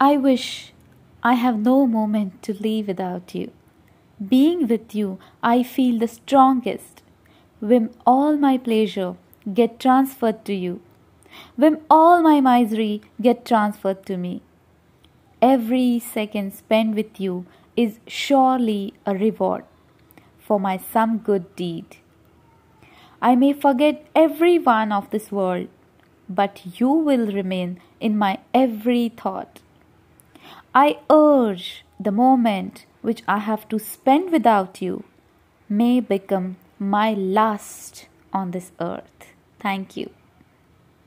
I wish I have no moment to live without you. Being with you, I feel the strongest. When all my pleasure get transferred to you, when all my misery get transferred to me. Every second spent with you is surely a reward for my some good deed. I may forget every one of this world, but you will remain in my every thought. I urge the moment which I have to spend without you may become my last on this earth. Thank you.